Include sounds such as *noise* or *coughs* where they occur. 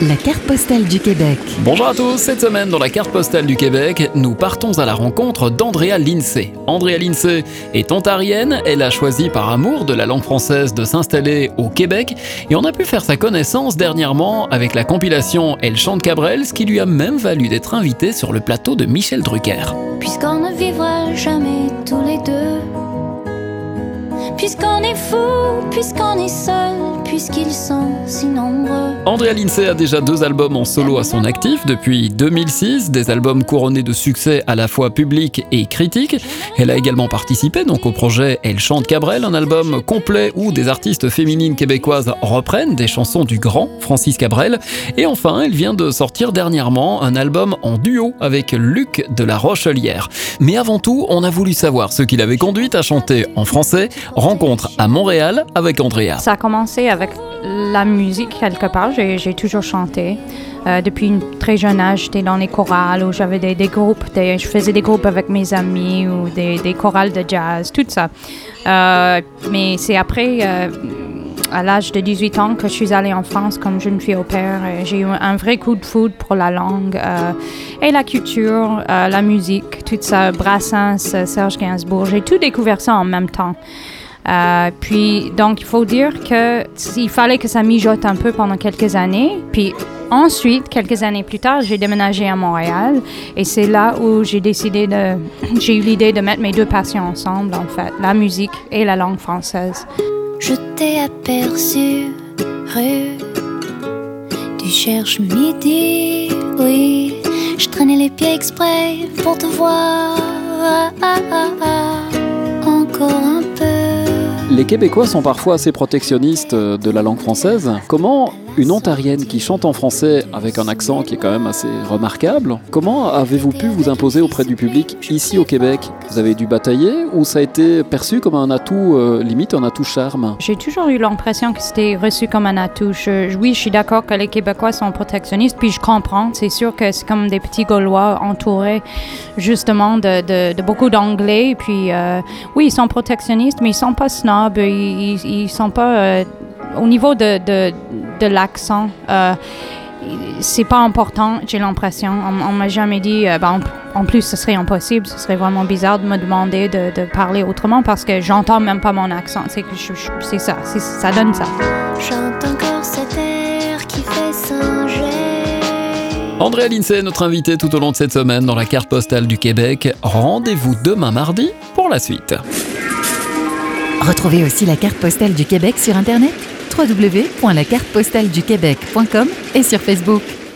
La carte postale du Québec. Bonjour à tous, cette semaine dans la carte postale du Québec, nous partons à la rencontre d'Andrea Lindsay. Andrea Lindsay est ontarienne, elle a choisi par amour de la langue française de s'installer au Québec et on a pu faire sa connaissance dernièrement avec la compilation Elle chante Cabrel, ce qui lui a même valu d'être invitée sur le plateau de Michel Drucker. Puisqu'on ne vivra jamais tous les deux. Puisqu'on est fou, puisqu'on est seul, puisqu'ils sont si nombreux. Andrea Lindsay a déjà deux albums en solo à son actif depuis 2006, des albums couronnés de succès à la fois public et critique. Elle a également participé donc au projet Elle chante Cabrel, un album complet où des artistes féminines québécoises reprennent des chansons du grand Francis Cabrel. Et enfin, elle vient de sortir dernièrement un album en duo avec Luc de la Rochelière. Mais avant tout, on a voulu savoir ce qui l'avait conduite à chanter en français. Rencontre à Montréal avec Andrea. Ça a commencé avec la musique quelque part. J'ai, toujours chanté. Euh, depuis un très jeune âge, j'étais dans les chorales où j'avais des, groupes. je faisais des groupes avec mes amis ou des, chorales de jazz, tout ça. Euh, mais c'est après, euh, à l'âge de 18 ans, que je suis allée en France comme jeune fille au père. J'ai eu un vrai coup de foudre pour la langue et la culture, la musique, tout ça. Brassens, Serge Gainsbourg. J'ai tout découvert ça en même temps. Euh, puis, donc, il faut dire que il fallait que ça mijote un peu pendant quelques années. Puis, ensuite, quelques années plus tard, j'ai déménagé à Montréal. Et c'est là où j'ai décidé de. *coughs* J'ai eu l'idée de mettre mes deux passions ensemble, en fait, la musique et la langue française. Je t'ai aperçu, rue du cherche midi. Oui, je traînais les pieds exprès pour te voir. Encore un peu. Les Québécois sont parfois assez protectionnistes euh, de la langue française. Comment une ontarienne qui chante en français avec un accent qui est quand même assez remarquable, comment avez-vous pu vous imposer auprès du public ici au Québec? Vous avez dû batailler ou ça a été perçu comme un atout, euh, limite un atout charme? J'ai toujours eu l'impression que c'était reçu comme un atout. Je- oui, je suis d'accord que les Québécois sont protectionnistes, puis je comprends. C'est sûr que c'est comme des petits Gaulois entourés justement de, beaucoup d'anglais. Puis euh, oui, ils sont protectionnistes, mais ils sont pas snobs. Ils, ils, ils sont pas euh, au niveau de, de, de l'accent. euh, c'est pas important, j'ai l'impression. On, on m'a jamais dit, euh, ben, en, plus, ce serait impossible, ce serait vraiment bizarre de me demander de, de parler autrement parce que j'entends même pas mon accent. C'est que je- je- c'est ça, c'est- ça donne ça. Chante encore cet air qui fait singer. Andrea Lindsay est notre invité tout au long de cette semaine dans la carte postale du Québec. Rendez-vous demain mardi pour la suite. Retrouvez aussi la carte postale du Québec sur Internet www.lacartepostaleduquebec.com et sur Facebook.